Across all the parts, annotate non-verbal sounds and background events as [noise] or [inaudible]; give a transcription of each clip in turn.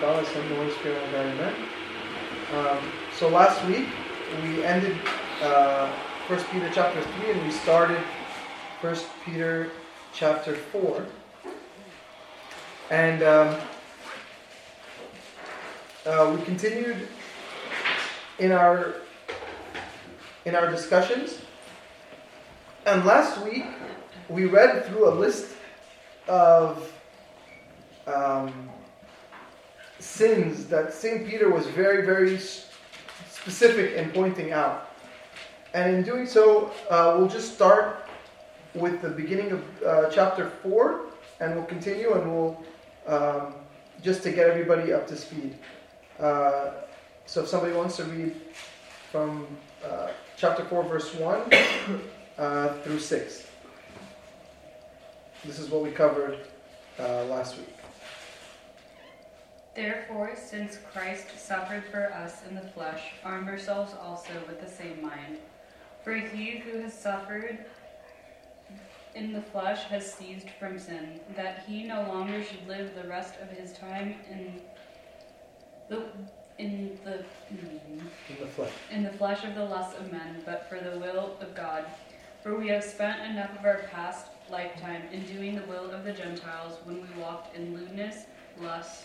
God, Son, and Holy. Um, so last week we ended uh, 1 Peter chapter 3 and we started 1 Peter chapter 4. And um, uh, we continued in our in our discussions. And last week we read through a list of um, sins that St. Peter was very, very specific in pointing out. And in doing so, uh, we'll just start with the beginning of uh, chapter 4, and we'll continue and we'll um, just to get everybody up to speed. Uh, so if somebody wants to read from uh, chapter 4, verse 1 [coughs] uh, through 6. This is what we covered uh, last week. Therefore, since Christ suffered for us in the flesh, arm yourselves also with the same mind. For he who has suffered in the flesh has ceased from sin, that he no longer should live the rest of his time in the in the in the flesh in the flesh of the lusts of men, but for the will of God. For we have spent enough of our past lifetime in doing the will of the Gentiles when we walked in lewdness, lust,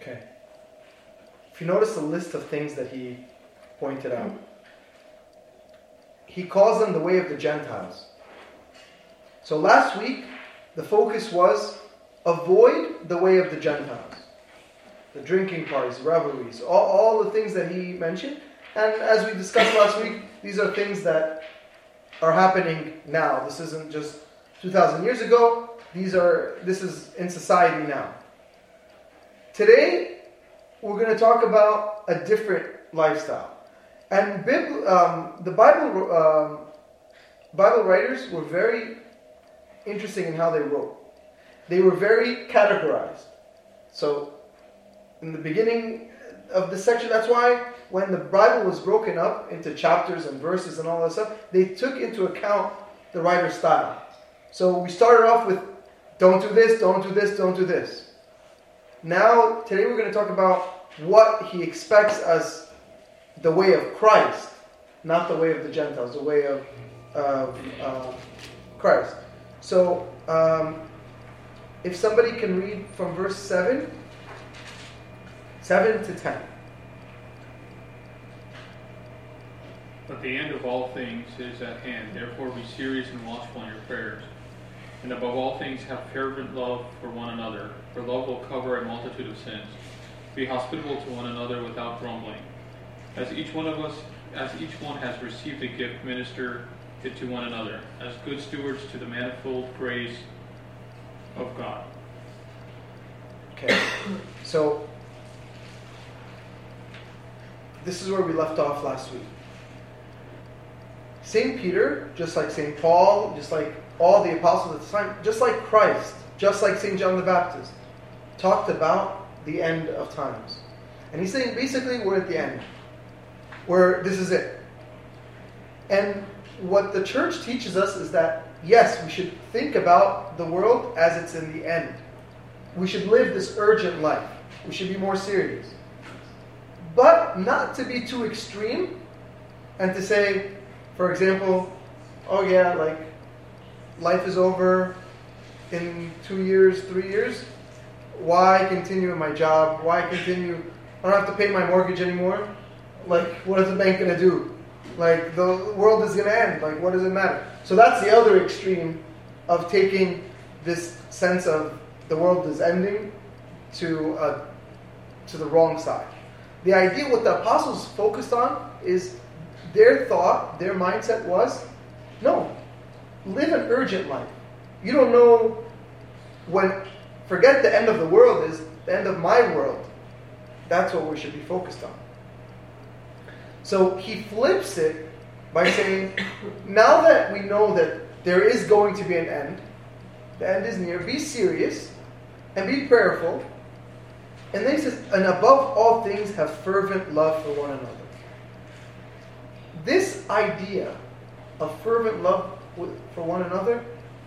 Okay. If you notice the list of things that he pointed out, he calls them the way of the Gentiles. So last week, the focus was avoid the way of the Gentiles. The drinking parties, revelries, all, all the things that he mentioned. And as we discussed last week, these are things that are happening now. This isn't just 2,000 years ago. These are, this is in society now. Today, we're going to talk about a different lifestyle. And um, the Bible, um, Bible writers were very interesting in how they wrote. They were very categorized. So, in the beginning of the section, that's why when the Bible was broken up into chapters and verses and all that stuff, they took into account the writer's style. So we started off with don't do this, don't do this, don't do this. Now, today we're going to talk about what he expects as the way of Christ, not the way of the Gentiles, the way of, of uh, Christ. So, um, if somebody can read from verse 7, 7 to 10. But the end of all things is at hand. Therefore, be serious and watchful in your prayers. And above all things, have fervent love for one another, for love will cover a multitude of sins. Be hospitable to one another without grumbling. As each one of us, as each one has received a gift, minister it to one another, as good stewards to the manifold grace of God. Okay, so this is where we left off last week. St. Peter, just like St. Paul, just like all the apostles at the time, just like Christ, just like St. John the Baptist, talked about the end of times. And he's saying basically we're at the end, where this is it. And what the church teaches us is that, yes, we should think about the world as it's in the end. We should live this urgent life. We should be more serious. But not to be too extreme and to say, for example, oh yeah, like life is over in two years, three years. Why continue in my job? Why continue? I don't have to pay my mortgage anymore. Like, what is the bank going to do? Like, the world is going to end. Like, what does it matter? So that's the other extreme of taking this sense of the world is ending to, uh, to the wrong side. The idea, what the apostles focused on, is their thought, their mindset was no, live an urgent life. You don't know when, forget the end of the world is the end of my world. That's what we should be focused on. So he flips it by saying, [coughs] now that we know that there is going to be an end, the end is near, be serious and be prayerful. And then he says, and above all things, have fervent love for one another. This idea of fervent love for one another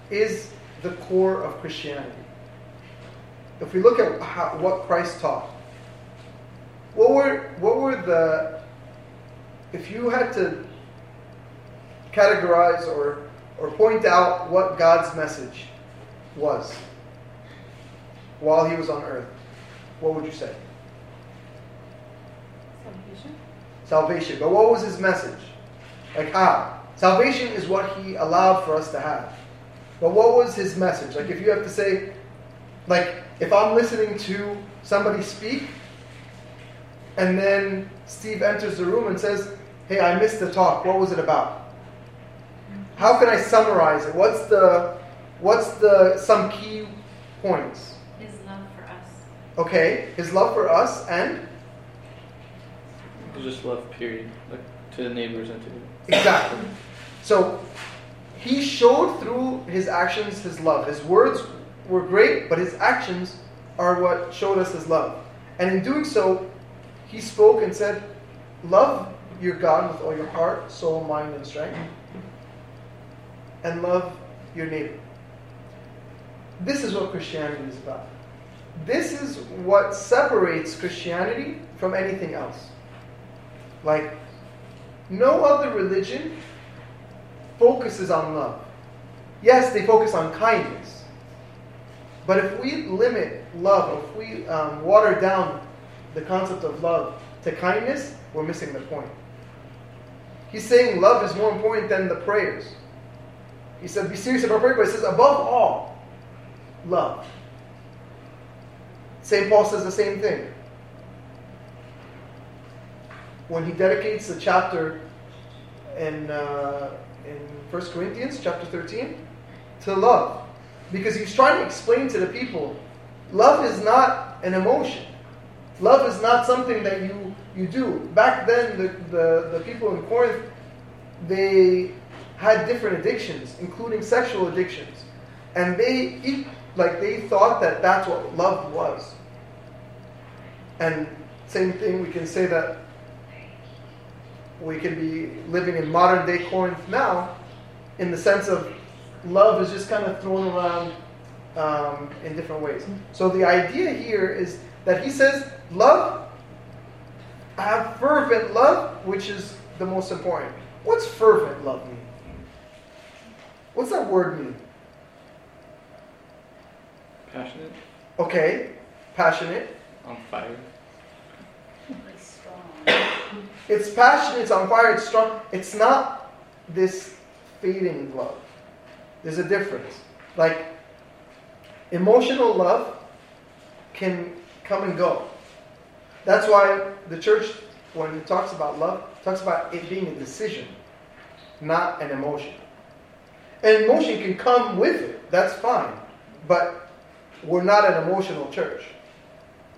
is the core of Christianity. If we look at how, what Christ taught, what were what were the if you had to categorize or or point out what God's message was while he was on earth, what would you say? Salvation. Salvation. But what was his message? Like how? Salvation is what he allowed for us to have. But what was his message? Like if you have to say, like if I'm listening to somebody speak, and then Steve enters the room and says, Hey, I missed the talk. What was it about? How can I summarize it? What's the what's the some key points? His love for us. Okay, his love for us and Just love, period. Like to the neighbors and to exactly. So he showed through his actions his love. His words were great, but his actions are what showed us his love. And in doing so, he spoke and said, Love your God with all your heart, soul, mind, and strength, and love your neighbor. This is what Christianity is about. This is what separates Christianity from anything else. Like, no other religion focuses on love. Yes, they focus on kindness. But if we limit love, if we um, water down the concept of love to kindness, we're missing the point. He's saying love is more important than the prayers. He said, be serious about prayer, but he says, above all, love. St. Paul says the same thing. When he dedicates the chapter in, uh, in 1 Corinthians, chapter 13, to love. Because he's trying to explain to the people love is not an emotion. Love is not something that you, you do. Back then, the, the, the people in Corinth, they had different addictions, including sexual addictions. And they, like, they thought that that's what love was. And same thing, we can say that we can be living in modern day Corinth now, in the sense of love is just kind of thrown around um, in different ways. So the idea here is that he says, love, I have fervent love, which is the most important. What's fervent love mean? What's that word mean? Passionate, Okay, passionate. on fire. It's strong. It's passionate, it's on fire, it's strong. It's not this fading love. There's a difference. Like, emotional love can come and go. That's why the church, when it talks about love, talks about it being a decision, not an emotion. An emotion can come with it, that's fine. But we're not an emotional church.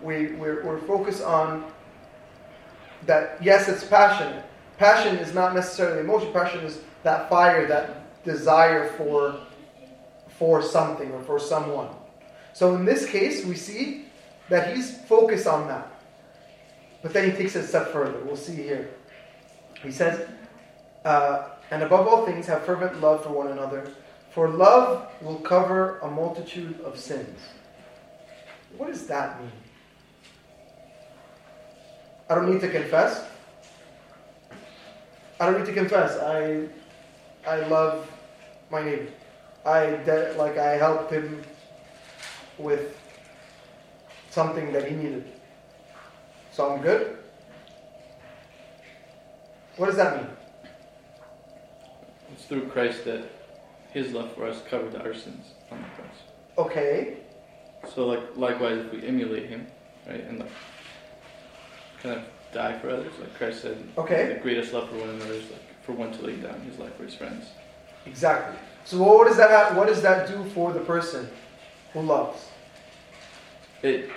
We, we're, we're focused on that, yes, it's passion. Passion is not necessarily emotion, passion is that fire, that desire for, for something or for someone. So in this case, we see that he's focused on that. But then he takes it a step further. We'll see here. He says, uh, and above all things, have fervent love for one another, for love will cover a multitude of sins. What does that mean? I don't need to confess. I don't need to confess. I, I love my neighbor. I de- like I helped him with something that he needed. So I'm good. What does that mean? It's through Christ that His love for us covered our sins on the cross. Okay. So, like likewise, if we emulate Him, right, and like kind of die for others, like Christ said, Okay. the greatest love for one another is like for one to lay down his life for his friends. Exactly. So what does that have, what does that do for the person who loves? It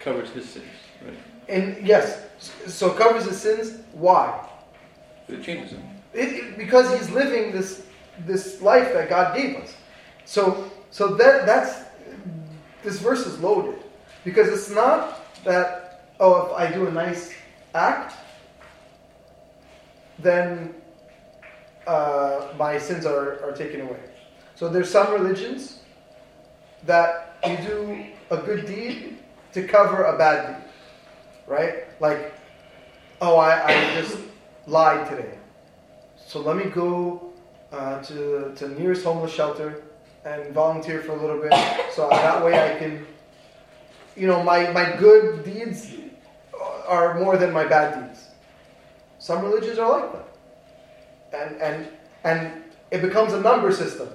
covers his sins, right? And yes, so covers his sins. Why? It changes him. It, it- because he's living this this life that God gave us. So so that that's this verse is loaded because it's not that oh if I do a nice act then uh, my sins are, are taken away. So there's some religions that you do a good deed to cover a bad deed, right? Like, oh, I, I just lied today. So let me go uh, to, to the nearest homeless shelter and volunteer for a little bit. So that way I can, you know, my, my good deeds are more than my bad deeds. Some religions are like that. And, and, and it becomes a number system.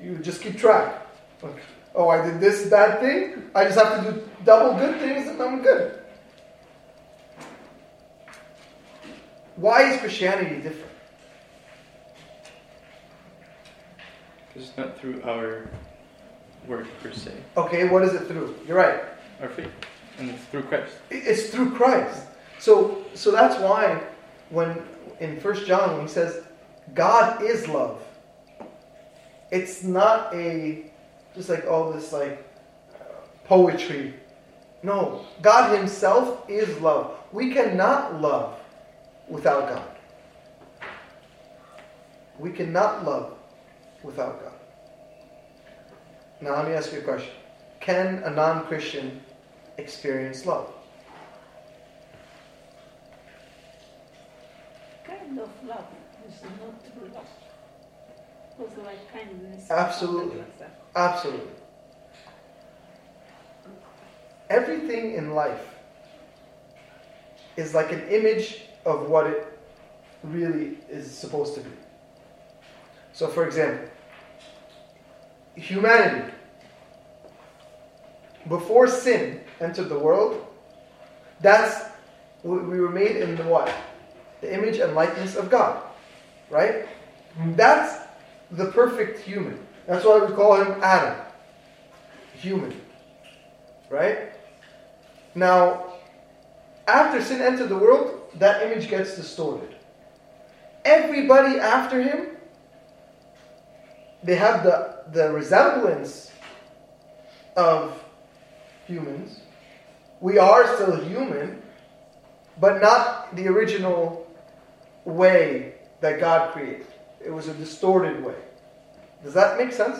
You just keep track. Oh, I did this bad thing. I just have to do double good things and I'm good. Why is Christianity different? Because it's not through our work per se, Okay, what is it through? You're right. our faith, and it's through Christ. It's through Christ. So, so that's why when in First John when he says God is love, it's not a just like all this like poetry. No, God Himself is love. We cannot love without God. We cannot love without God. Now let me ask you a question: Can a non-Christian experience love? Kind of love is not true love. Also like kindness. Absolutely. Absolutely. Everything in life is like an image of what it really is supposed to be. So, for example, humanity, before sin entered the world, that's we we were made in the what? The image and likeness of God, right? That's the perfect human. That's why we call him Adam. Human. Right? Now, after sin entered the world, that image gets distorted. Everybody after him, they have the, the resemblance of humans. We are still human, but not the original way that God created. It was a distorted way. Does that make sense?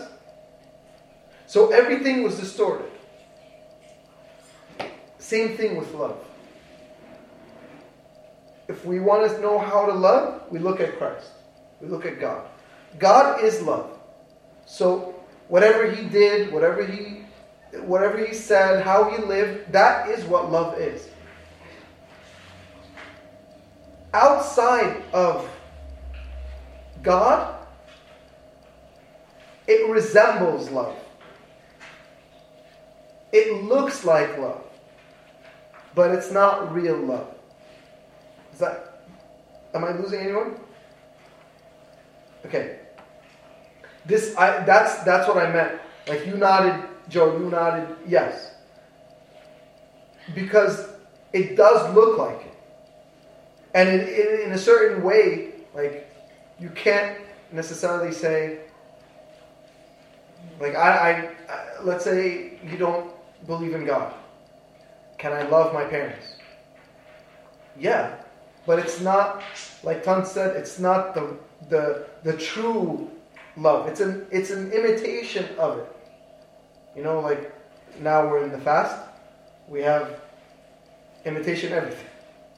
So everything was distorted. Same thing with love. If we want to know how to love, we look at Christ. We look at God. God is love. So whatever he did, whatever he whatever he said, how he lived, that is what love is. Outside of God, it resembles love. It looks like love, but it's not real love. Is that, am I losing anyone? Okay. This, I, that's, that's what I meant. Like you nodded, Joe, you nodded, yes. Because it does look like it. And in, in, a certain way, like, you can't necessarily say, like, I, I, I, let's say you don't believe in God. Can I love my parents? Yeah, but it's not, like Tan said, it's not the, the, the true love. It's an, it's an imitation of it. You know, like now we're in the fast, we have imitation everything,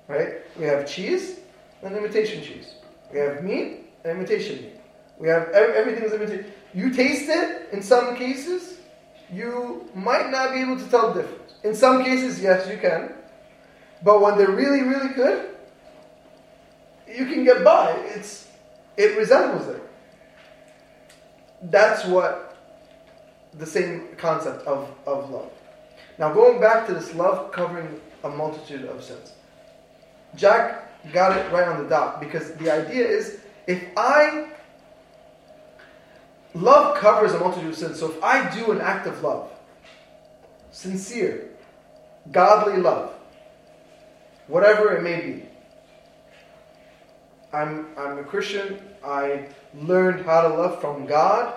right? We have cheese and imitation cheese. We have meat and imitation meat. We have ev- everything is imitation. You taste it in some cases, you might not be able to tell the difference. In some cases, yes, you can. But when they're really, really good, you can get by. It's it resembles it. That's what the same concept of, of love. Now going back to this love covering a multitude of sins. Jack got it right on the dot because the idea is if I love covers a multitude of sins, so if I do an act of love, sincere, godly love, whatever it may be. I'm, I'm a Christian. I learned how to love from God,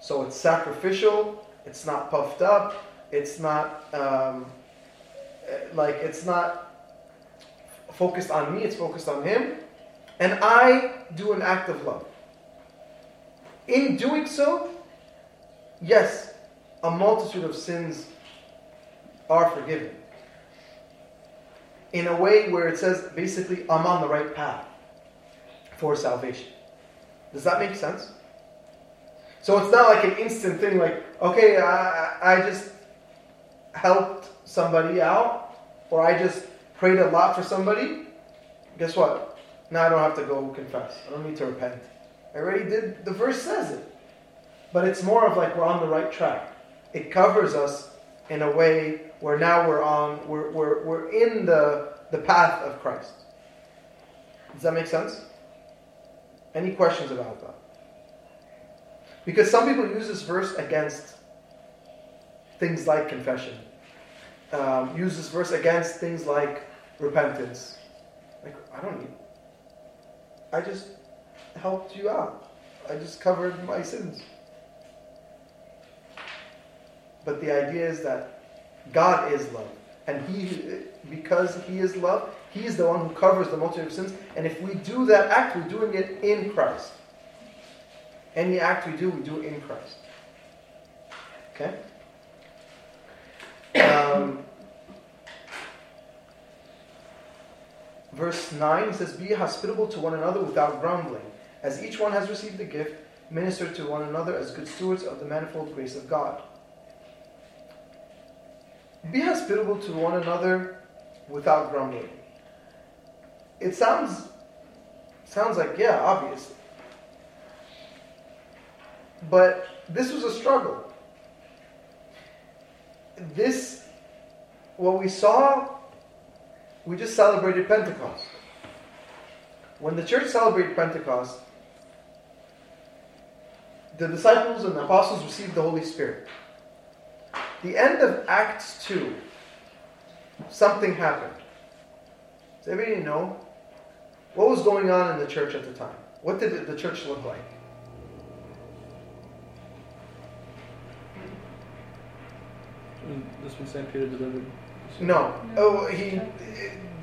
so it's sacrificial. It's not puffed up. It's not um, like it's not focused on me. It's focused on Him, and I do an act of love. In doing so, yes, a multitude of sins are forgiven. In a way where it says basically, I'm on the right path for salvation. Does that make sense? So it's not like an instant thing like, okay, I, I just helped somebody out, or I just prayed a lot for somebody. Guess what? Now I don't have to go confess. I don't need to repent. I already did, the verse says it. But it's more of like we're on the right track. It covers us in a way where now we're on, we're, we're, we're in the, the path of Christ. Does that make sense? Any questions about that? Because some people use this verse against things like confession, um, use this verse against things like repentance. Like, I don't need, I just helped you out. I just covered my sins. But the idea is that God is love. And He, because He is love, He is the one who covers the multitude of sins. And if we do that act, we're doing it in Christ. Any act we do, we do in Christ. Okay? Um, verse 9 says, Be hospitable to one another without grumbling. As each one has received a gift, minister to one another as good stewards of the manifold grace of God. Be hospitable to one another without grumbling. It sounds sounds like yeah, obviously. But this was a struggle. This what we saw we just celebrated Pentecost. When the church celebrated Pentecost, the disciples and the apostles received the Holy Spirit. The end of Acts 2, something happened. Does anybody know? What was going on in the church at the time? What did the church look like? This when St. Peter delivered. No. Oh, he.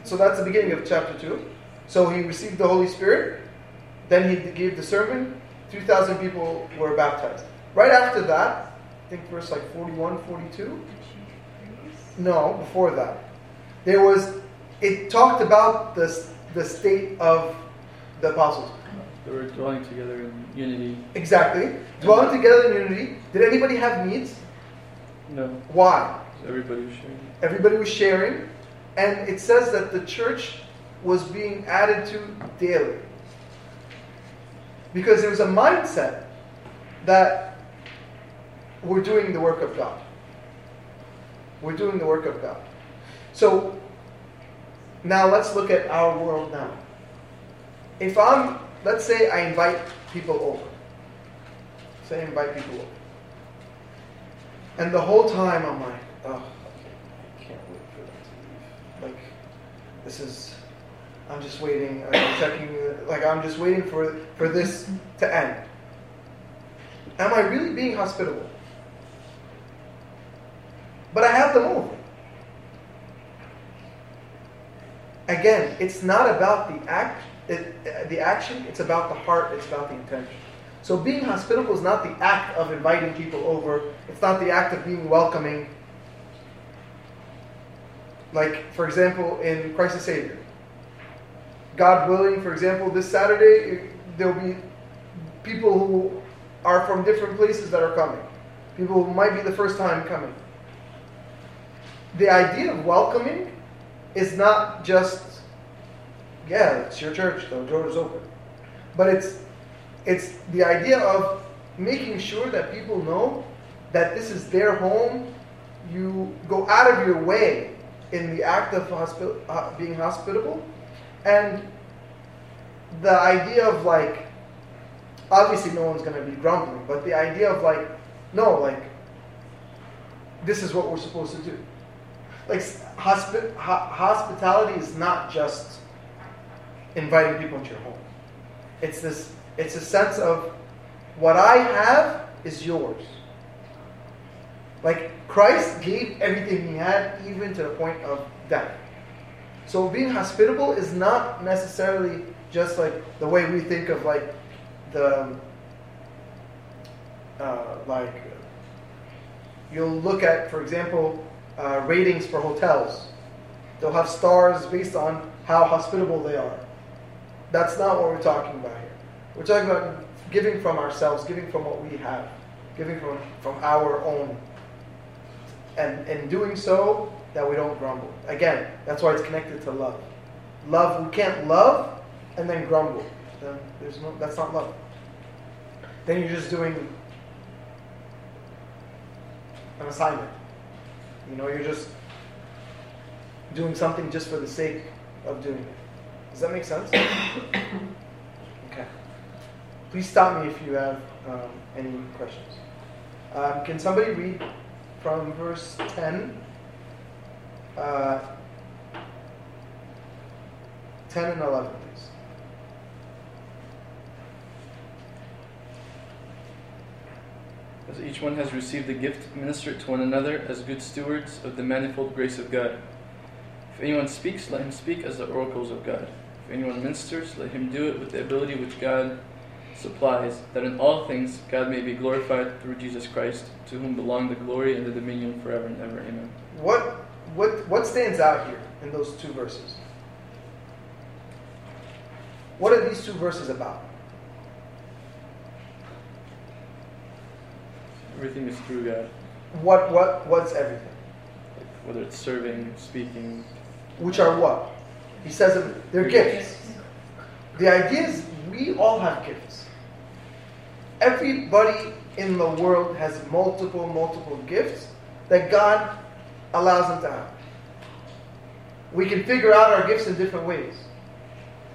So that's the beginning of chapter 2. So he received the Holy Spirit. Then he gave the sermon. 3,000 people were baptized. Right after that, I think verse like 41, 42. No, before that. There was, it talked about the, the state of the apostles. They were dwelling together in unity. Exactly. Dwelling together in unity. Did anybody have needs? No, Why? everybody was sharing. Everybody was sharing. And it says that the church was being added to daily. Because there was a mindset that we're doing the work of God. We're doing the work of God. So now let's look at our world now. If I'm, let's say I invite people over. Say I invite people over. And the whole time I'm like, oh, I can't wait for them to leave. Like, this is, I'm just waiting, I'm checking, like, I'm just waiting for, for this to end. Am I really being hospitable? But I have them over. Again, it's not about the act, it, the action. It's about the heart. It's about the intention. So being hospitable is not the act of inviting people over. It's not the act of being welcoming. Like, for example, in Christ the Savior. God willing, for example, this Saturday, there'll be people who are from different places that are coming. People who might be the first time coming. The idea of welcoming is not just, yeah, it's your church, the door is open. But it's it's the idea of making sure that people know that this is their home. You go out of your way in the act of hospi- uh, being hospitable. And the idea of like, obviously no one's going to be grumbling, but the idea of like, no, like, this is what we're supposed to do. Like hospi- ho- hospitality is not just inviting people into your home. It's this. It's a sense of what I have is yours. Like Christ gave everything he had, even to the point of death. So being hospitable is not necessarily just like the way we think of like the uh, like you'll look at, for example, uh, ratings for hotels. They'll have stars based on how hospitable they are. That's not what we're talking about here. We're talking about giving from ourselves, giving from what we have, giving from, from our own. And in doing so, that we don't grumble. Again, that's why it's connected to love. Love, we can't love and then grumble. Then there's no, that's not love. Then you're just doing an assignment. You know, you're just doing something just for the sake of doing it. Does that make sense? [coughs] okay. Please stop me if you have um, any questions. Um, can somebody read from verse 10? Uh, 10 and 11, please. As each one has received the gift, minister to one another as good stewards of the manifold grace of God. If anyone speaks, let him speak as the oracles of God. If anyone ministers, let him do it with the ability which God supplies, that in all things God may be glorified through Jesus Christ, to whom belong the glory and the dominion forever and ever. Amen. What, what, what stands out here in those two verses? What are these two verses about? Everything is through God, What, what, what's everything? whether it's serving, speaking. Which are what? He says they're gifts. The idea is we all have gifts. Everybody in the world has multiple, multiple gifts that God allows them to have. We can figure out our gifts in different ways.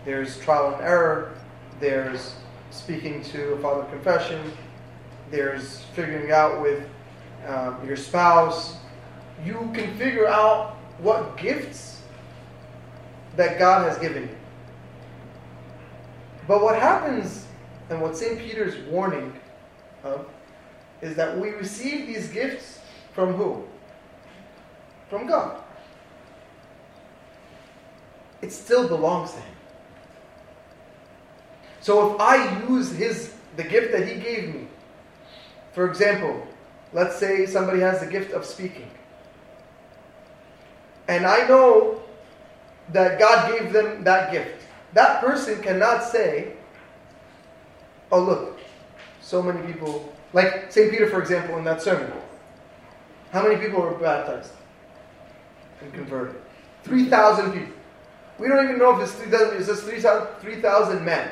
There's trial and error, there's speaking to a father confession, there's figuring out with um, your spouse. You can figure out what gifts that God has given you. But what happens, and what St. Peter's warning of, is that we receive these gifts from who? From God. It still belongs to Him. So if I use His the gift that He gave me, for example, let's say somebody has the gift of speaking, and I know that God gave them that gift. That person cannot say, oh, look, so many people, like St. Peter, for example, in that sermon. How many people were baptized and converted? 3,000 people. We don't even know if it's 3,000, it says 3,000 men.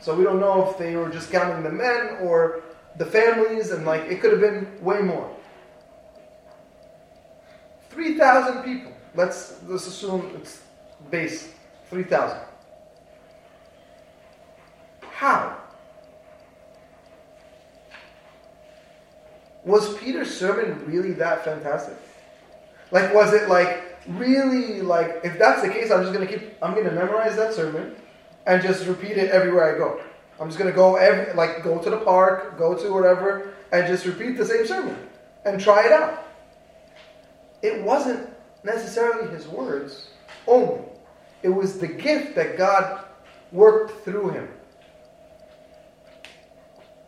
So we don't know if they were just counting the men or the families, and like it could have been way more. 3,000 people. Let's, let's assume it's base 3,000. How? Was Peter's sermon really that fantastic? Like, was it like really like, if that's the case, I'm just going to keep, I'm going to memorize that sermon and just repeat it everywhere I go. I'm just to go every, like, go to the park, go to whatever, and just repeat the same sermon and try it out. It wasn't necessarily his words only. It was the gift that God worked through him.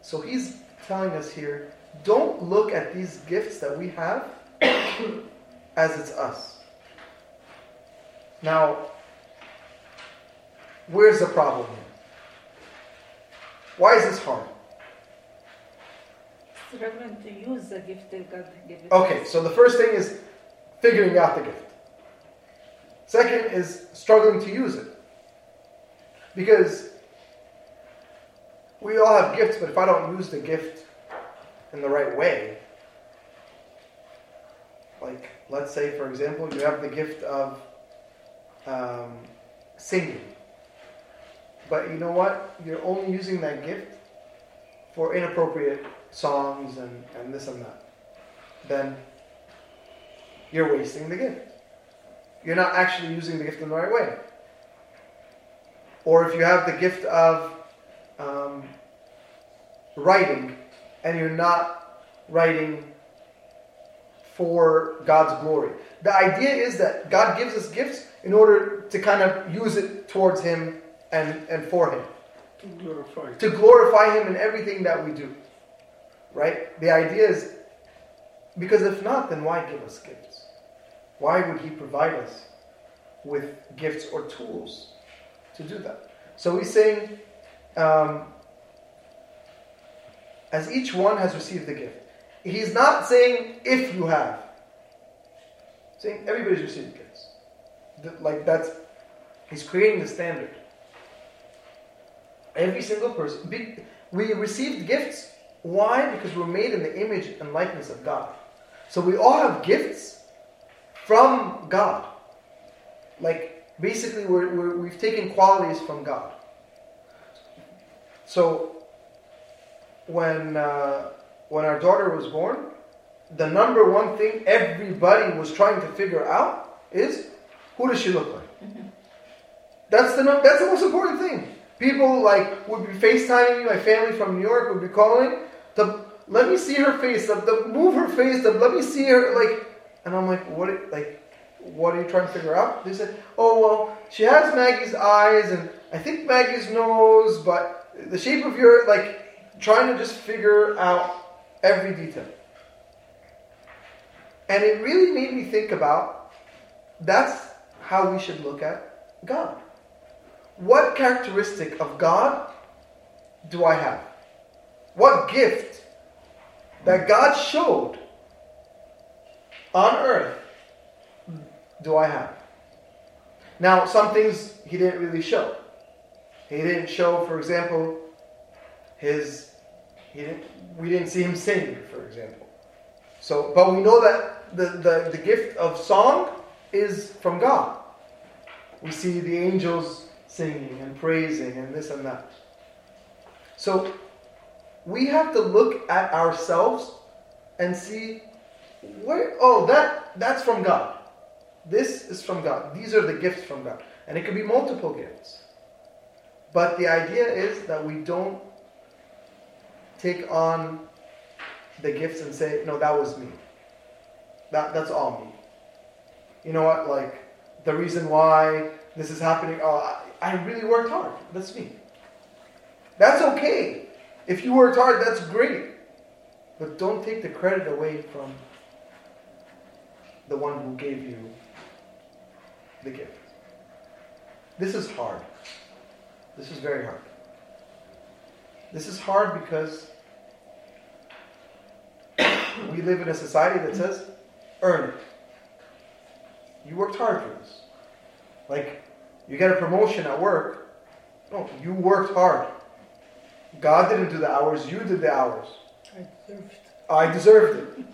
So he's telling us here don't look at these gifts that we have [coughs] as it's us. Now, where's the problem here? Why is this hard? Struggling to use the gift that God gave us. Okay, so the first thing is figuring out the gift. Second is struggling to use it. Because we all have gifts, but if I don't use the gift in the right way, like let's say, for example, you have the gift of um, singing, but you know what? You're only using that gift for inappropriate songs and, and this and that. Then you're wasting the gift. You're not actually using the gift in the right way. Or if you have the gift of um, writing and you're not writing for God's glory. The idea is that God gives us gifts in order to kind of use it towards Him and, and for Him, To glorify. to glorify Him in everything that we do. Right? The idea is because if not, then why give us gifts? Why would He provide us with gifts or tools to do that? So he's saying, um, as each one has received the gift. He's not saying if you have. He's saying everybody's received gifts. Like that's, he's creating the standard. Every single person. We received gifts. Why? Because we're made in the image and likeness of God. So we all have gifts from God. Like basically, we're, we're, we've taken qualities from God. So when uh, when our daughter was born, the number one thing everybody was trying to figure out is who does she look like. That's the that's the most important thing. People like would be FaceTiming me. My family from New York would be calling to let me see her face. To, to move her face. To, let me see her like. And I'm like, what? Like, what are you trying to figure out? They said, oh well, she has Maggie's eyes and I think Maggie's nose, but the shape of your like trying to just figure out every detail. And it really made me think about that's how we should look at God. What characteristic of God do I have? What gift that God showed on earth do I have? Now, some things he didn't really show. He didn't show, for example, his he didn't, we didn't see him sing, for example. So, but we know that the, the, the gift of song is from God. We see the angels singing and praising and this and that. So we have to look at ourselves and see where oh that that's from God. This is from God. These are the gifts from God. And it could be multiple gifts. But the idea is that we don't take on the gifts and say, no, that was me. That, that's all me. You know what? Like, the reason why this is happening, oh, I, really worked hard. That's me. That's okay. If you worked hard, that's great. But don't take the credit away from the one who gave you the gift. This is hard. This is very hard. This is hard because [coughs] we live in a society that says, earn it. You worked hard for this. Like, you get a promotion at work. No, you worked hard. God didn't do the hours, you did the hours. I deserved. I deserved it.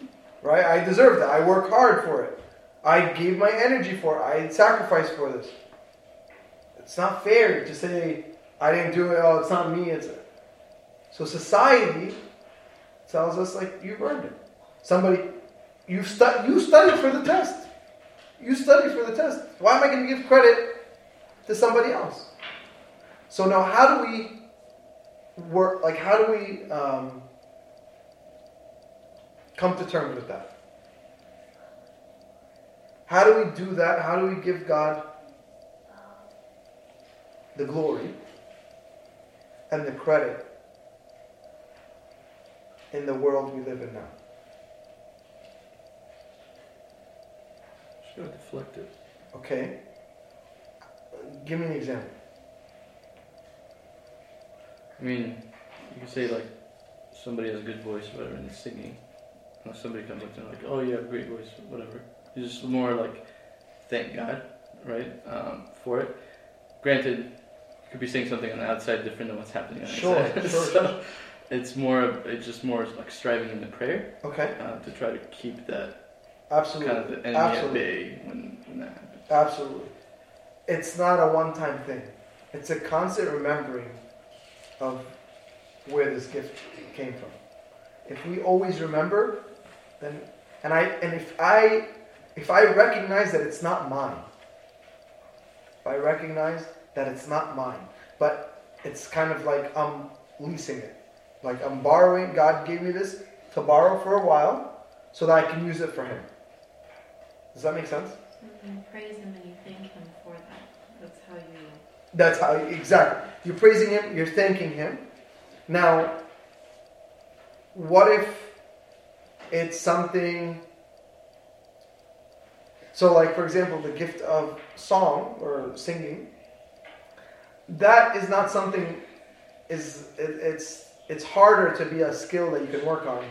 Right? I deserved it. I worked hard for it. I gave my energy for it. I sacrificed for this. It's not fair to say, I didn't do it, oh, it's not me. It's So society tells us, like, you've earned it. Somebody, you, stu- you studied for the test. You studied for the test. Why am I going to give credit to somebody else? So now, how do we work? Like, how do we um, come to terms with that? How do we do that? How do we give God the glory and the credit in the world we live in now? Just gotta deflect it. Okay? Give me an example. I mean, you can say like somebody has a good voice, whatever, and singing. And somebody comes up to them like, "Oh, you have a great voice, whatever." You just more like thank God, right, um, for it. Granted, you could be saying something on the outside different than what's happening on the Sure, inside. [laughs] sure, so it's more, of, it's just more like striving in the prayer Okay? uh, to try to keep that Absolutely. kind of the enemy Absolutely. at bay when, when that happens. Absolutely. It's not a one time thing, it's a constant remembering of where this gift came from. If we always remember, then, and I, and if I if I recognize that it's not mine, if I recognize that it's not mine, but it's kind of like I'm leasing it, like I'm borrowing. God gave me this to borrow for a while, so that I can use it for Him. Does that make sense? You praise him for that. That's how you. That's how exactly. You're praising him, you're thanking him. Now, what if it's something so like for example the gift of song or singing that is not something is it, it's it's harder to be a skill that you can work on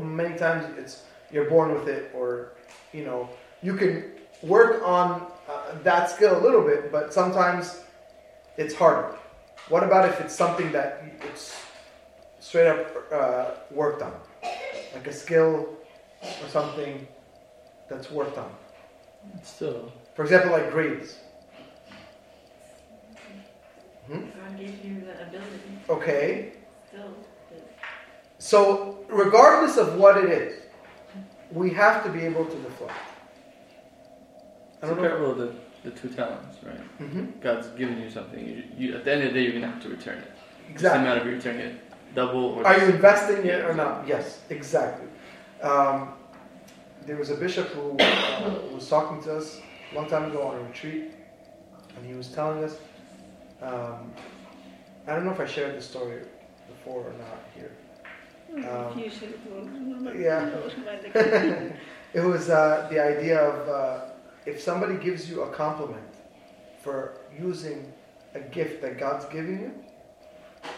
many times it's you're born with it or you know you can work on uh, that skill a little bit but sometimes it's harder what about if it's something that it's straight up uh, worked on like a skill or something that's worked on Still, for example like grades Hmm? God gave you the ability. okay Still. so regardless of what it is we have to be able to deflect I it's a don't know parable of the, the two talents, right? hmm God's given you something. You, you, at the end of the day, you're going to have to return it. It's exactly a matter of you returning it double or. Are you investing it or not? Yes, exactly. Um, there was a bishop who uh, was talking to us a long time ago on a retreat, and he was telling us. Um, I don't know if I shared this story before or not here. Um, You should have yeah. [laughs] [laughs] it was uh, the idea of uh, if somebody gives you a compliment for using a gift that God's giving you,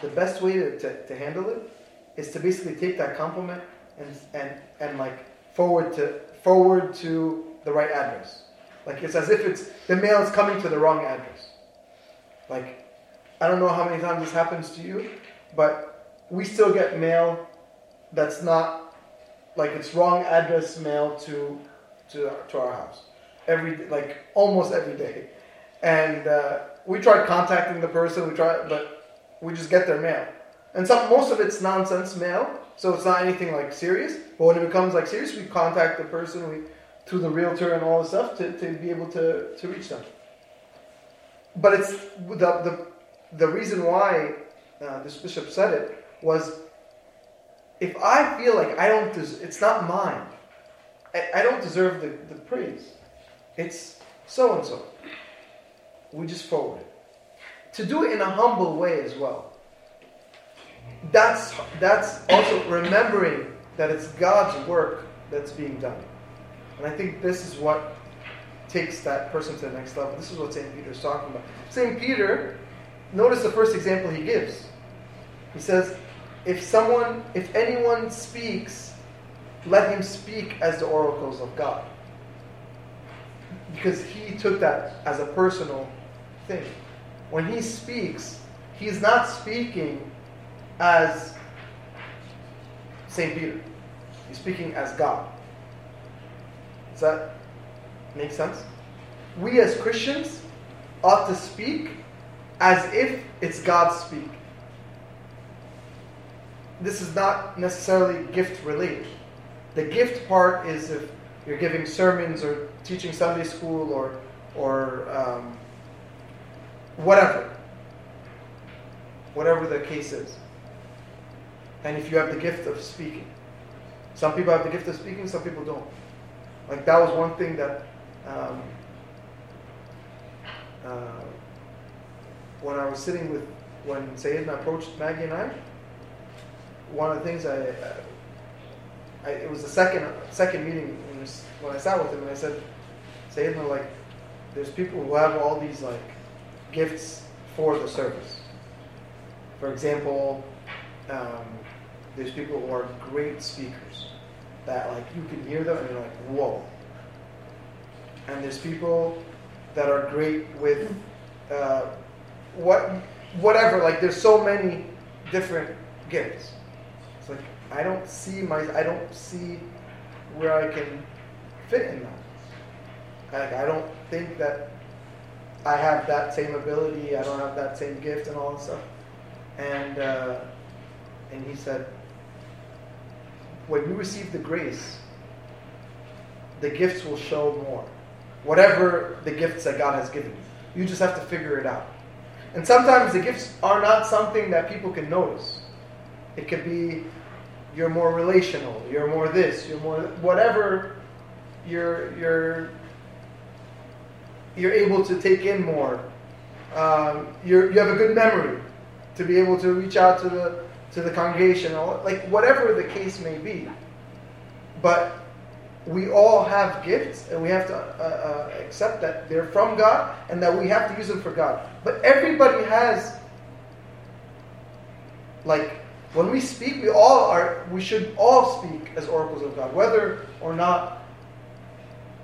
the best way to, to, to handle it is to basically take that compliment and, and, and like forward to forward to the right address. Like it's as if it's the mail is coming to the wrong address. Like I don't know how many times this happens to you, but we still get mail that's not like it's wrong address mail to to to our house every like almost every day, and uh, we tried contacting the person. We tried, but we just get their mail, and some most of it's nonsense mail, so it's not anything like serious. But when it becomes like serious, we contact the person we through the realtor and all the stuff to, to be able to, to reach them. But it's the the the reason why uh, this bishop said it was if I feel like I don't, des- it's not mine. I, I don't deserve the, the praise. It's so and so. We just forward it. To do it in a humble way as well. That's that's also remembering that it's God's work that's being done. And I think this is what takes that person to the next level. This is what St. Peter's talking about. St. Peter, notice the first example he gives. He says, if someone, if anyone speaks, let him speak as the oracles of God. Because he took that as a personal thing. When he speaks, he's not speaking as St. Peter. He's speaking as God. Does that make sense? We as Christians ought to speak as if it's God speak. This is not necessarily gift related. The gift part is if you're giving sermons or teaching Sunday school or or um, whatever, whatever the case is. And if you have the gift of speaking, some people have the gift of speaking, some people don't. Like that was one thing that um, uh, when I was sitting with when Sayyidina approached Maggie and I, one of the things I, uh, I it was the second second meeting when I sat with him and I said, Sayyidina, like, there's people who have all these like gifts for the service. For example, um, there's people who are great speakers that like you can hear them and you're like, whoa. And there's people that are great with uh, what whatever. Like there's so many different gifts. It's like I don't see my I don't see where I can fit in that. Like I don't think that I have that same ability. I don't have that same gift and all that stuff. And uh, and he said, when you receive the grace, the gifts will show more. Whatever the gifts that God has given you, you just have to figure it out. And sometimes the gifts are not something that people can notice. It could be you're more relational, you're more this, you're more whatever. You're you're you're able to take in more. Um, you're, you have a good memory to be able to reach out to the to the congregation, like whatever the case may be. But we all have gifts, and we have to uh, uh, accept that they're from God, and that we have to use them for God. But everybody has, like, when we speak, we all are. We should all speak as oracles of God, whether or not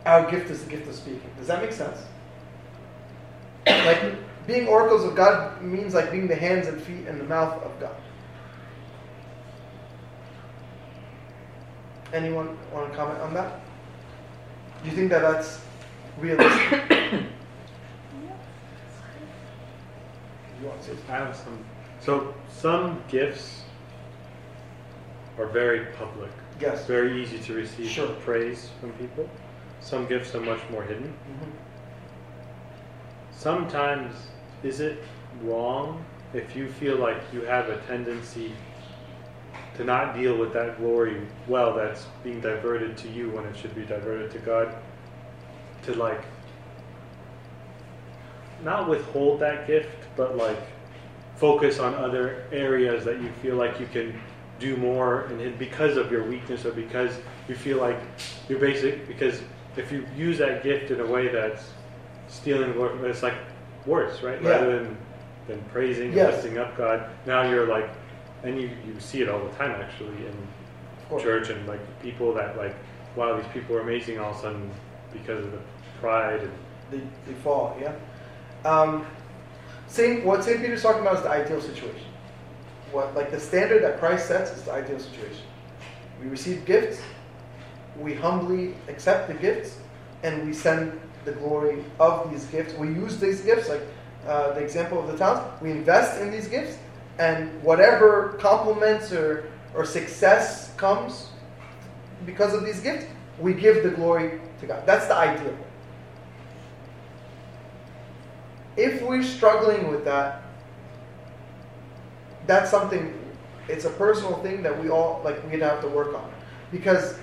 our gift is the gift of speaking. Does that make sense? Like being oracles of God means like being the hands and feet and the mouth of God. Anyone want to comment on that? Do you think that that's realistic? [coughs] you want to say I have some. So some gifts are very public. Yes. Very easy to receive Sure. praise from people. Some gifts are much more hidden. Mhm. Sometimes, is it wrong if you feel like you have a tendency to not deal with that glory well that's being diverted to you when it should be diverted to God? To like, not withhold that gift, but like focus on other areas that you feel like you can do more and because of your weakness or because you feel like you're basic because if you use that gift in a way that's stealing glory—it's like worse right Yeah. rather than than praising Yes. and lifting up god now you're like and you, you see it all the time actually in church and like people that like wow these people are amazing all of a sudden because of the pride and They, they fall, yeah. Um, Saint, what St. Peter's talking about is the ideal situation. What, like the standard that Christ sets is the ideal situation. We receive gifts, we humbly accept the gifts, and we send the glory of these gifts. We use these gifts, like uh, the example of the towns. We invest in these gifts, and whatever compliments or, or success comes because of these gifts, we give the glory to God. That's the ideal. If we're struggling with that, that's something, it's a personal thing that we all, like, we'd have to work on. Because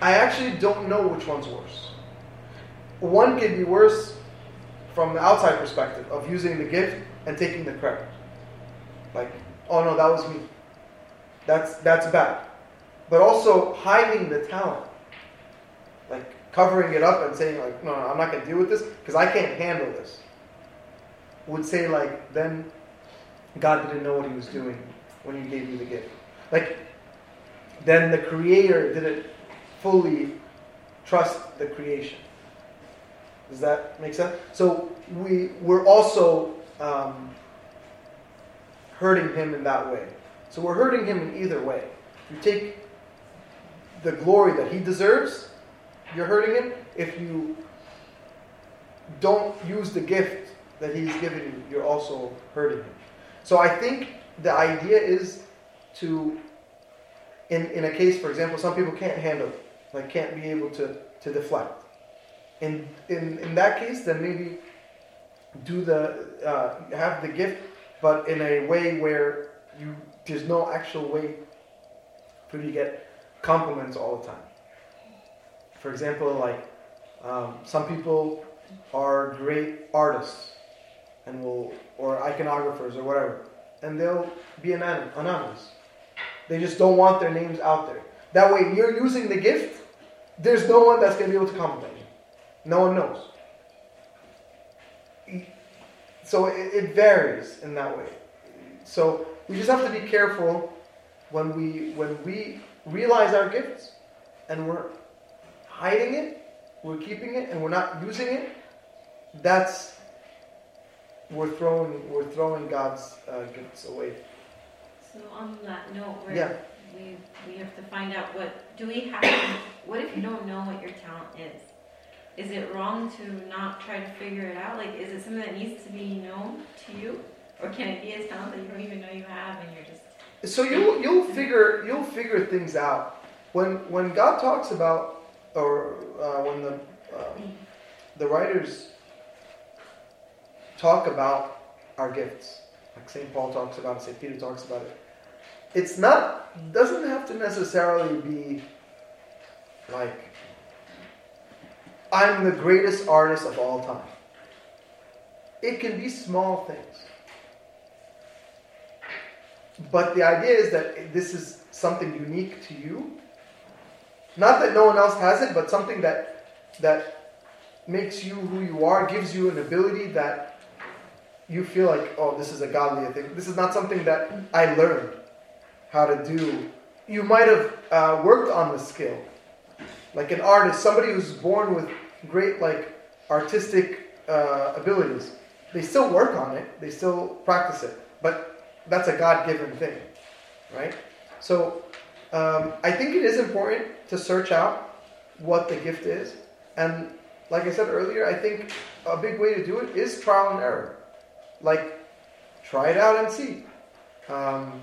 I actually don't know which one's worse. One could be worse from the outside perspective of using the gift and taking the credit. Like, oh no, that was me. That's that's bad. But also hiding the talent. Like covering it up and saying like, no, no I'm not going to deal with this because I can't handle this. Would say like, then God didn't know what He was doing when He gave you the gift. Like, then the Creator didn't fully trust the creation. Does that make sense? So we we're also um, hurting Him in that way. So we're hurting Him in either way. If you take the glory that He deserves you're hurting him. If you don't use the gift that he's given you, you're also hurting him. So I think the idea is to, in, in a case, for example, some people can't handle like can't be able to, to deflect. In, in, in that case, then maybe do the, uh, have the gift, but in a way where you, there's no actual way for you to get compliments all the time. For example, like um, some people are great artists and will, or iconographers or whatever, and they'll be anon- anonymous. They just don't want their names out there. That way, you're using the gift. There's no one that's to be able to compliment. No one knows. So it, it varies in that way. So we just have to be careful when we when we realize our gifts and we're hiding it, we're keeping it, and we're not using it, that's we're throwing we're throwing God's uh, gifts away. So on that note, where Yeah. we we have to find out what do we have? what if you don't know what your talent is? Is it wrong to not try to figure it out? Like, is it something that needs to be known to you, or can it be a talent that you don't even know you have, and you're just So you'll you'll figure you'll figure things out when when God talks about or uh, when the um, the writers talk about our gifts, like St. Paul talks about it, St. Peter talks about it, it's not doesn't have to necessarily be like I'm the greatest artist of all time. It can be small things. But the idea is that this is something unique to you. Not that no one else has it, but something that that makes you who you are, gives you an ability that you feel like, oh, this is a godly thing. This is not something that I learned how to do. You might have uh, worked on the skill, like an artist, somebody who's born with great like artistic uh, abilities. They still work on it. They still practice it, but that's a God-given thing, right? So um, I think it is important to search out what the gift is, and like I said earlier, I think a big way to do it is trial and error. Like, try it out and see. Um,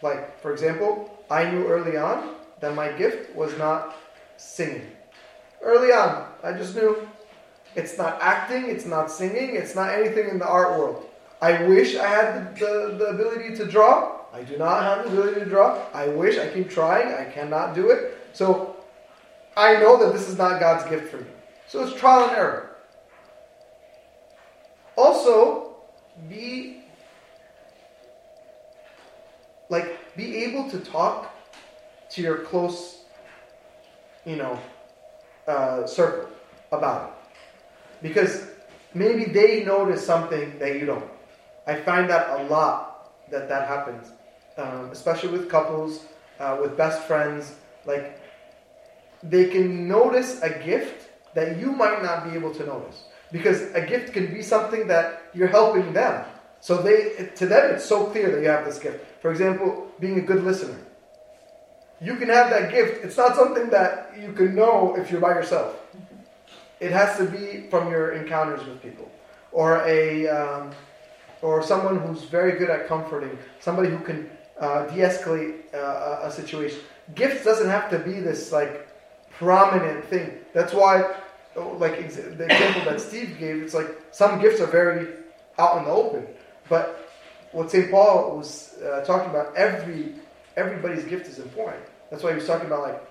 like, for example, I knew early on that my gift was not singing. Early on, I just knew it's not acting, it's not singing, it's not anything in the art world. I wish I had the, the, the ability to draw. I do not have the ability to draw. I wish I keep trying. I cannot do it. So I know that this is not God's gift for me. So it's trial and error. Also, be like be able to talk to your close, you know, uh, circle about it, because maybe they notice something that you don't. I find that a lot that that happens, um, especially with couples, uh, with best friends. Like they can notice a gift that you might not be able to notice because a gift can be something that you're helping them. So they, to them, it's so clear that you have this gift. For example, being a good listener. You can have that gift. It's not something that you can know if you're by yourself. It has to be from your encounters with people, or a, um, or someone who's very good at comforting, somebody who can uh, de-escalate uh, a situation. Gifts doesn't have to be this like prominent thing. That's why like the example that Steve gave, it's like some gifts are very out in the open, but what St. Paul was uh, talking about, every everybody's gift is important. That's why he was talking about like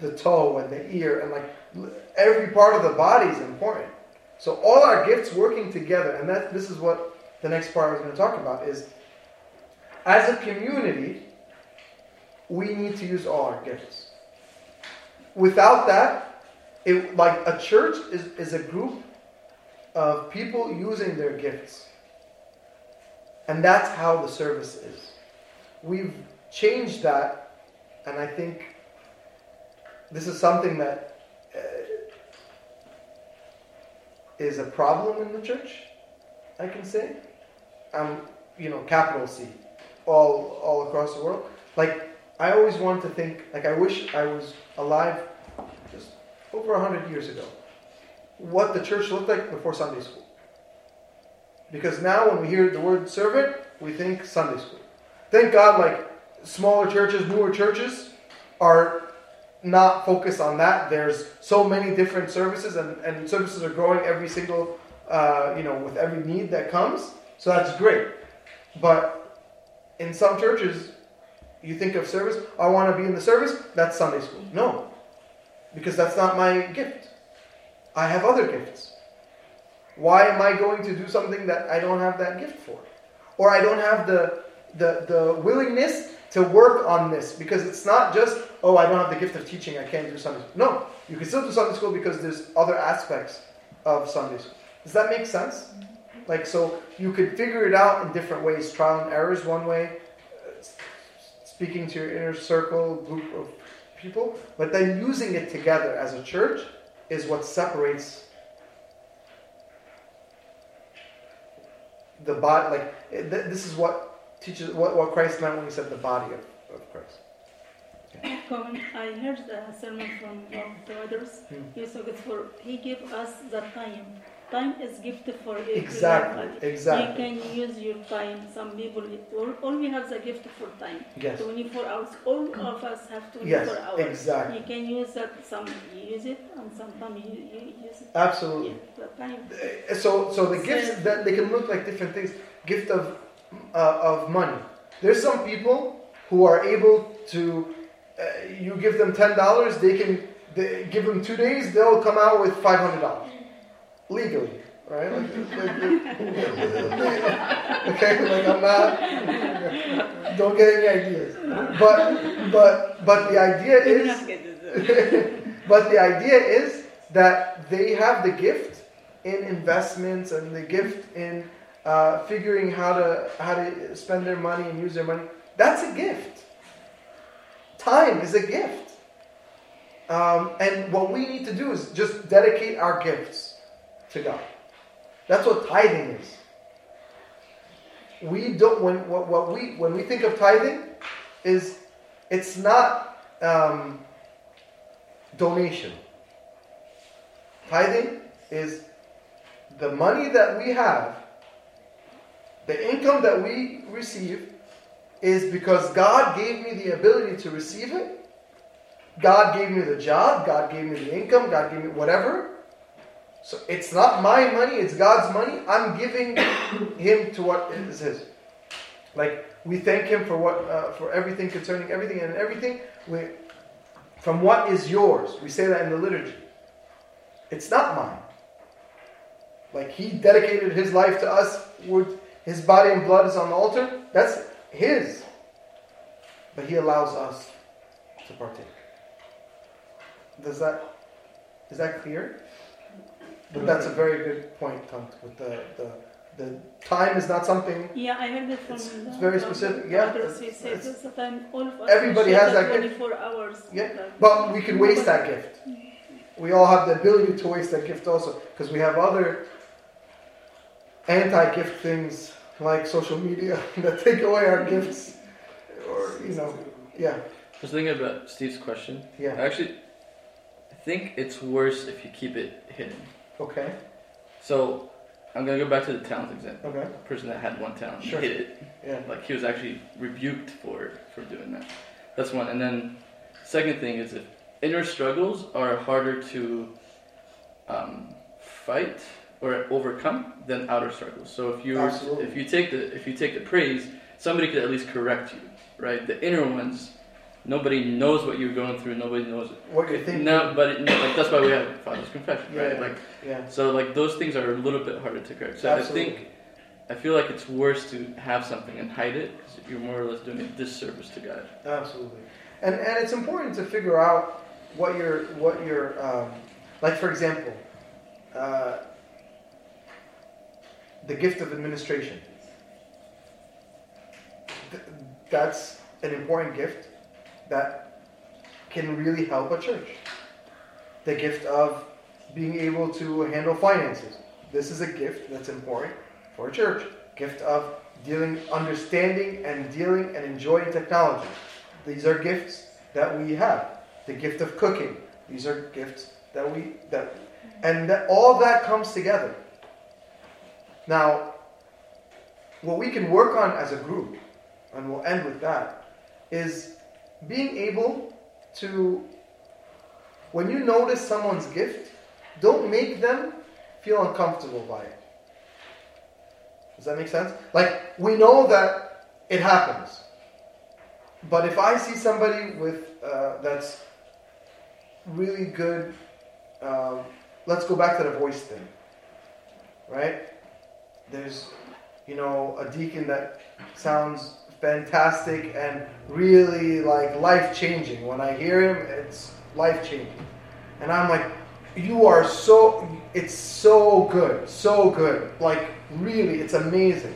the toe and the ear and like every part of the body is important. So all our gifts working together, and that this is what the next part I was going to talk about is as a community, we need to use all our gifts. Without that, it, like a church is, is a group of people using their gifts. And that's how the service is. We've changed that, and I think this is something that uh, is a problem in the church, I can say. Um, you know, capital C, all, all across the world. Like, I always want to think, like, I wish I was alive just over 100 years ago. What the church looked like before Sunday school. Because now when we hear the word servant, we think Sunday school. Thank God, like, smaller churches, newer churches are not focused on that. There's so many different services, and, and services are growing every single, uh, you know, with every need that comes. So that's great. But in some churches, you think of service, I want to be in the service, that's Sunday school. No, because that's not my gift. I have other gifts. Why am I going to do something that I don't have that gift for? Or I don't have the, the, the willingness to work on this because it's not just, oh, I don't have the gift of teaching, I can't do Sunday school. No, you can still do Sunday school because there's other aspects of Sunday school. Does that make sense? Like, so you could figure it out in different ways. Trial and error is one way, speaking to your inner circle, group of people, but then using it together as a church is what separates the body. Like, this is what teaches what, what Christ meant when he said the body of, of Christ. [laughs] When I heard the sermon from one of the others, Hmm. so good for, he gave us the time time is gift for everybody. Exactly, exactly. You can use your time. Some people, all, all we have the gift for time. Yes. 24 hours. All of us have 24 Yes, hours. exactly. You can use that. Some you use it, and sometimes you, you use it. Absolutely. Yeah, time. So, so the gifts that they can look like different things. Gift of uh, of money. There's some people who are able to. Uh, you give them ten dollars, they can they, give them two days. They'll come out with five hundred dollars legally, right? Like, like- okay, like I'm not. Don't get any ideas. But but but the idea is. not get it. [laughs] but the idea is that they have the gift in investments and the gift in uh, figuring how to how to spend their money and use their money. That's a gift. Time is a gift. Um, and what we need to do is just dedicate our gifts to God. That's what tithing is. We don't when what, what we when we think of tithing is it's not um, donation. Tithing is the money that we have, the income that we receive, is because God gave me the ability to receive it. God gave me the job, God gave me the income, God gave me whatever. So it's not my money, it's God's money. I'm giving [coughs] Him to what is His. Like we thank Him for what uh, for everything concerning everything and everything. We from what is yours. We say that in the liturgy. It's not mine. Like he dedicated his life to us, with his body and blood is on the altar. That's his. But he allows us to partake. Does that is that clear? But that's a very good point, Tant, with the, the the time is not something Yeah, I heard it from It's- the it's very specific, the yeah. He it's- it's- the time all of us Everybody has that gift. 24 hours. Yeah, but we can waste that gift. We all have the ability to waste that gift also because we have other anti-gift things like social media [laughs] that take away our gifts, or you know, yeah, I was thinking about Steve's question. yeah, Actually, I think it's worse if you keep it hidden. okay, So, I'm gonna go back to the talent example. okay, The person that had one talent Sure. hid it. yeah, Like he was actually rebuked for for doing that. That's one. And then second thing is if inner struggles are harder to um, fight or overcome than outer struggles. So if you Absolutely. if you take the if you take the praise, somebody could at least correct you, right? The inner ones, nobody knows what you're going through. Nobody knows it. what you're thinking, No, but it, like that's why we have father's confession, right? Yeah. Like yeah, so, like those things are a little bit harder to correct. So I think I feel like it's worse to have something and hide it because you're more or less doing a disservice to God. absolutely, and and it's important to figure out what your what your um, like for example, uh, the gift of administration. Th- That's an important gift that can really help a church. The gift of being able to handle finances. This is a gift that's important for a church. Gift of dealing, understanding, and dealing and enjoying technology. These are gifts that we have. The gift of cooking. These are gifts that we that, and that all that comes together. Now, what we can work on as a group, and we'll end with that, is being able to, when you notice someone's gift, don't make them feel uncomfortable by it. Does that make sense? Like, we know that it happens. But if I see somebody with uh, that's really good, um, let's go back to the voice thing, right? There's, you know, a deacon that sounds fantastic and really like life changing. When I hear him, it's life changing, and I'm like, you are so, it's so good, so good, like really, it's amazing.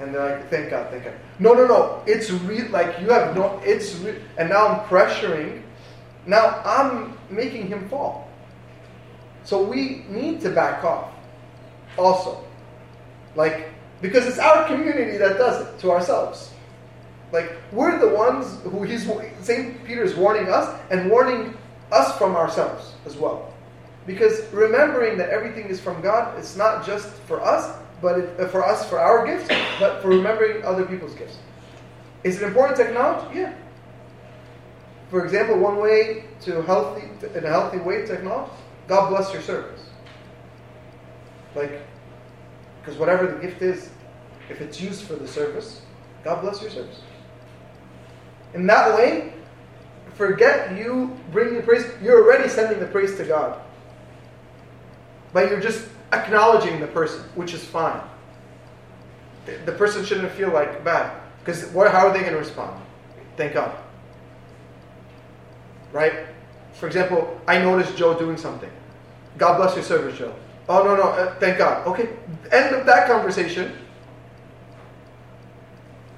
And they're like, thank God, thank God. No, no, no. It's real. Like you have no. It's re- and now I'm pressuring. Now I'm making him fall. So we need to back off. Also, like because it's our community that does it to ourselves. Like we're the ones who he's Saint Peter's warning us and warning us from ourselves as well. Because remembering that everything is from God, it's not just for us, but it, uh, for us for our gifts, but for remembering other people's gifts. Is it important to acknowledge? Yeah. For example, one way to healthy in a healthy way to acknowledge, God bless your service. Like, because whatever the gift is, if it's used for the service, God bless your service. In that way, forget you bringing praise. You're already sending the praise to God. But you're just acknowledging the person, which is fine. The- person shouldn't feel like bad. Because how are they going to respond? Thank God. Right? For example, I noticed Joe doing something. God bless your service, Joe. Oh, no, no, uh, thank God. Okay, end of that conversation.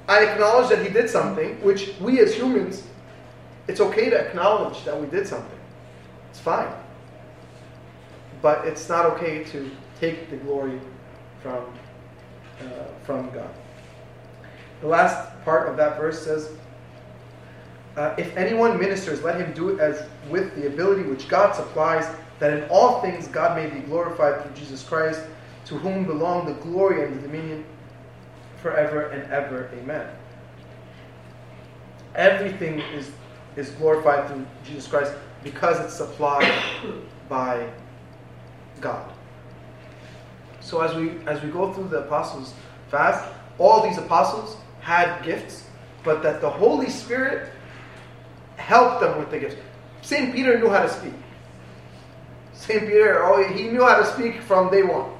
I acknowledge that he did something, which we as humans, it's okay to acknowledge that we did something. It's fine. But it's not okay to take the glory from, uh, from God. The last part of that verse says, uh, If anyone ministers, let him do it as with the ability which God supplies, that in all things God may be glorified through Jesus Christ, to whom belong the glory and the dominion forever and ever. Amen. Everything is, is glorified through Jesus Christ because it's supplied [coughs] by God. So as we as we go through the apostles fast, all these apostles had gifts, but that the Holy Spirit helped them with the gifts. Saint Peter knew how to speak. Saint Peter, oh, he knew how to speak from day one.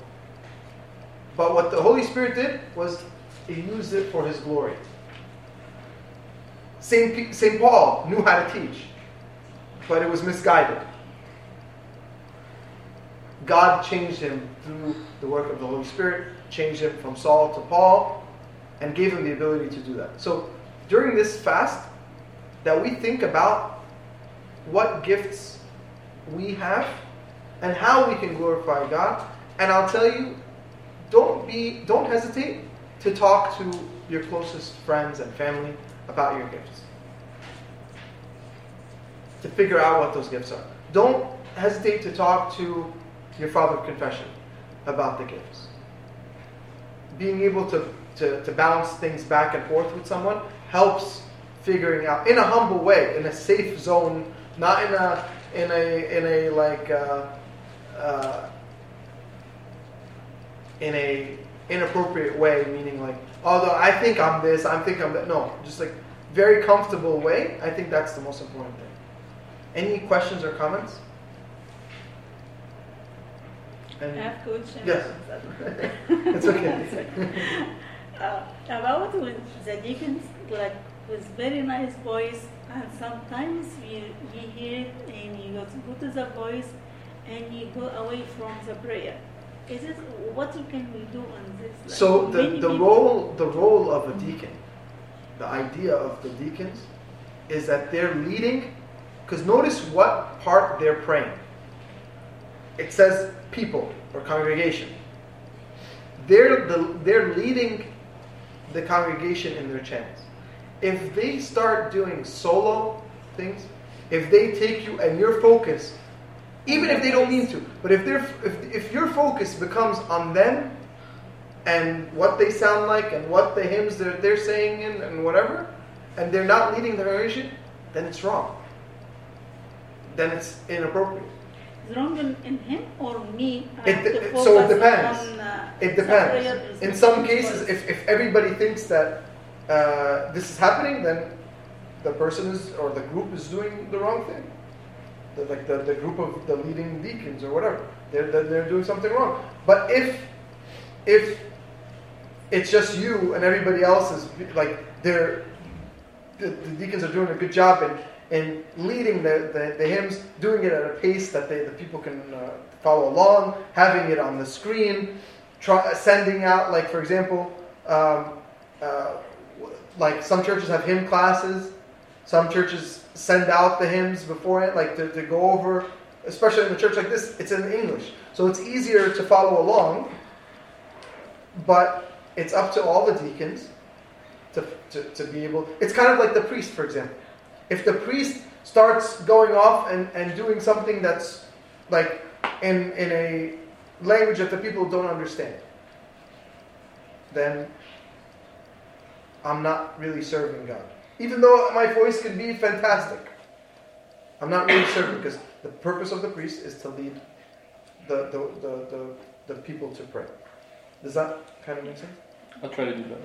But what the Holy Spirit did was he used it for his glory. Saint, P- Saint Paul knew how to teach, but it was misguided. God changed him through the work of the Holy Spirit, changed him from Saul to Paul, and gave him the ability to do that. So during this fast, that we think about what gifts we have and how we can glorify God. And I'll tell you, don't be don't hesitate to talk to your closest friends and family about your gifts. To figure out what those gifts are. Don't hesitate to talk to your father of confession about the gifts. Being able to, to, to bounce things back and forth with someone helps figuring out in a humble way, in a safe zone, not in a in a in a like uh, uh, in a inappropriate way, meaning like, although I think I'm this, I think I'm that. No, just like very comfortable way. I think that's the most important thing. Any questions or comments? I have questions. Yes. [laughs] it's okay. uh, about with the deacons, like with very nice voice, and sometimes we, we hear it and you go to, go to the voice and you go away from the prayer. Is it what can we do on this? Like, So the, the people- role the role of a deacon, the idea of the deacons, is that they're leading. Because notice what part they're praying. It says people or congregation. They're the, they're leading the congregation in their chants. If they start doing solo things, if they take you and your focus, even if they don't mean to, but if they're if, if your focus becomes on them and what they sound like and what the hymns they're, they're saying in and whatever, and they're not leading the congregation, then it's wrong. Then it's inappropriate. Is wrong in, in him or me? It de- so it depends. on, uh, It depends. In some cases, if, if everybody thinks that uh, this is happening, then the person is or the group is doing the wrong thing. The, like the, the group of the leading deacons or whatever, they're, they're, they're doing something wrong. But if if it's just you and everybody else is like they're the, the deacons are doing a good job in, in leading the, the, the hymns, doing it at a pace that they, the people can uh, follow along, having it on the screen, try, sending out, like, for example, um, uh, like some churches have hymn classes, some churches send out the hymns beforehand, like to, to go over, especially in a church like this, it's in English. So it's easier to follow along, but it's up to all the deacons to, to, to be able. It's kind of like the priest, for example. If the priest starts going off and, and doing something that's like in, in a language that the people don't understand, then I'm not really serving God. Even though my voice can be fantastic, I'm not really serving because the purpose of the priest is to lead the, the, the, the, the people to pray. Does that kind of make sense? I'll try to do that.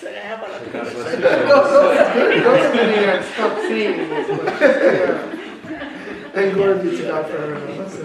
So I have a lot of [laughs] [laughs] God bless No, you. no, it's good. Don't Don't- sit there and stop saying And glory be to God forever. Let's